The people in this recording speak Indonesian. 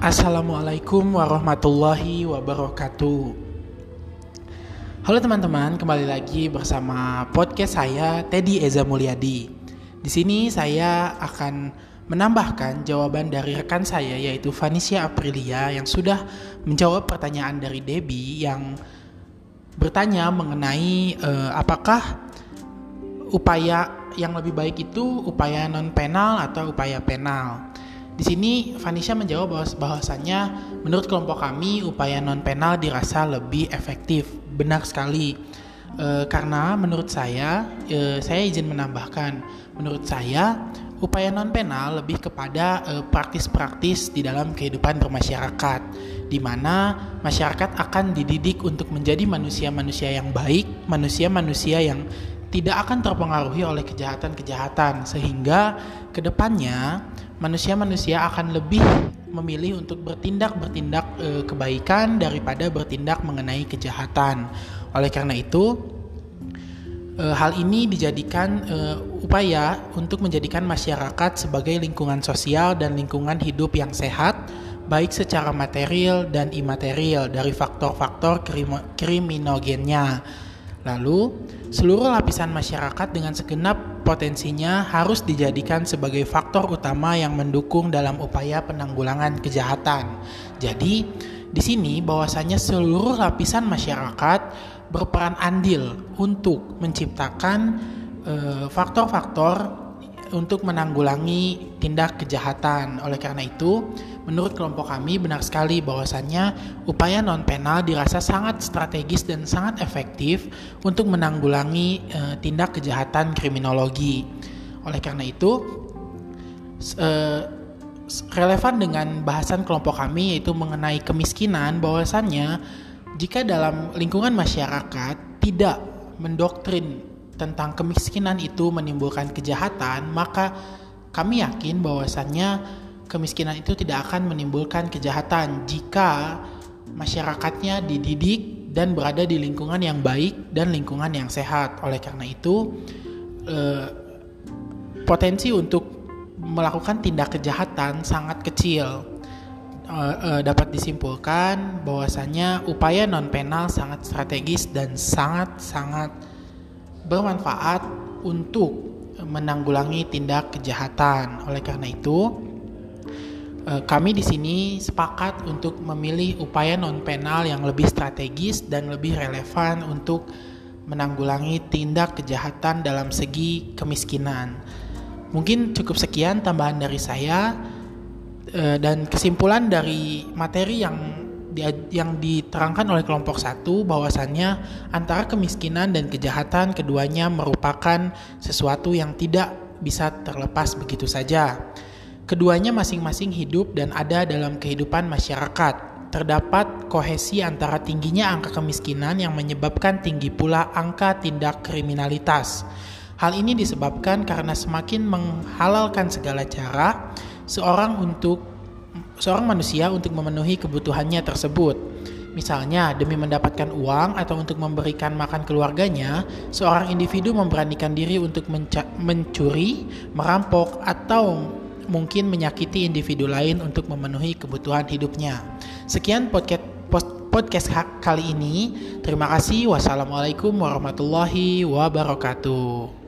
Assalamualaikum warahmatullahi wabarakatuh. Halo teman-teman, kembali lagi bersama podcast saya Teddy Eza Mulyadi. Di sini saya akan menambahkan jawaban dari rekan saya yaitu Vanisia Aprilia yang sudah menjawab pertanyaan dari Debbie yang bertanya mengenai uh, apakah upaya yang lebih baik itu upaya non penal atau upaya penal. Di sini Vanisha menjawab bahwa bahwasannya menurut kelompok kami upaya non penal dirasa lebih efektif. Benar sekali. E, karena menurut saya, e, saya izin menambahkan, menurut saya upaya non penal lebih kepada e, praktis-praktis di dalam kehidupan bermasyarakat, di mana masyarakat akan dididik untuk menjadi manusia-manusia yang baik, manusia-manusia yang tidak akan terpengaruhi oleh kejahatan-kejahatan, sehingga ke depannya manusia-manusia akan lebih memilih untuk bertindak-bertindak e, kebaikan daripada bertindak mengenai kejahatan. Oleh karena itu, e, hal ini dijadikan e, upaya untuk menjadikan masyarakat sebagai lingkungan sosial dan lingkungan hidup yang sehat, baik secara material dan imaterial dari faktor-faktor kriminogennya. Lalu, seluruh lapisan masyarakat dengan segenap potensinya harus dijadikan sebagai faktor utama yang mendukung dalam upaya penanggulangan kejahatan. Jadi, di sini bahwasanya seluruh lapisan masyarakat berperan andil untuk menciptakan eh, faktor-faktor untuk menanggulangi tindak kejahatan. Oleh karena itu, menurut kelompok kami benar sekali bahwasannya upaya non penal dirasa sangat strategis dan sangat efektif untuk menanggulangi e, tindak kejahatan kriminologi. Oleh karena itu, e, relevan dengan bahasan kelompok kami yaitu mengenai kemiskinan bahwasannya jika dalam lingkungan masyarakat tidak mendoktrin tentang kemiskinan itu menimbulkan kejahatan, maka kami yakin bahwasannya kemiskinan itu tidak akan menimbulkan kejahatan jika masyarakatnya dididik dan berada di lingkungan yang baik dan lingkungan yang sehat. Oleh karena itu, eh, potensi untuk melakukan tindak kejahatan sangat kecil. Eh, eh, dapat disimpulkan bahwasanya upaya non penal sangat strategis dan sangat-sangat bermanfaat untuk menanggulangi tindak kejahatan. Oleh karena itu, eh, kami di sini sepakat untuk memilih upaya non penal yang lebih strategis dan lebih relevan untuk menanggulangi tindak kejahatan dalam segi kemiskinan. Mungkin cukup sekian tambahan dari saya eh, dan kesimpulan dari materi yang yang diterangkan oleh kelompok satu bahwasannya antara kemiskinan dan kejahatan keduanya merupakan sesuatu yang tidak bisa terlepas begitu saja. Keduanya masing-masing hidup dan ada dalam kehidupan masyarakat. Terdapat kohesi antara tingginya angka kemiskinan yang menyebabkan tinggi pula angka tindak kriminalitas. Hal ini disebabkan karena semakin menghalalkan segala cara seorang untuk seorang manusia untuk memenuhi kebutuhannya tersebut. Misalnya, demi mendapatkan uang atau untuk memberikan makan keluarganya, seorang individu memberanikan diri untuk mencuri, merampok, atau mungkin menyakiti individu lain untuk memenuhi kebutuhan hidupnya. Sekian podcast podcast kali ini. Terima kasih. Wassalamualaikum warahmatullahi wabarakatuh.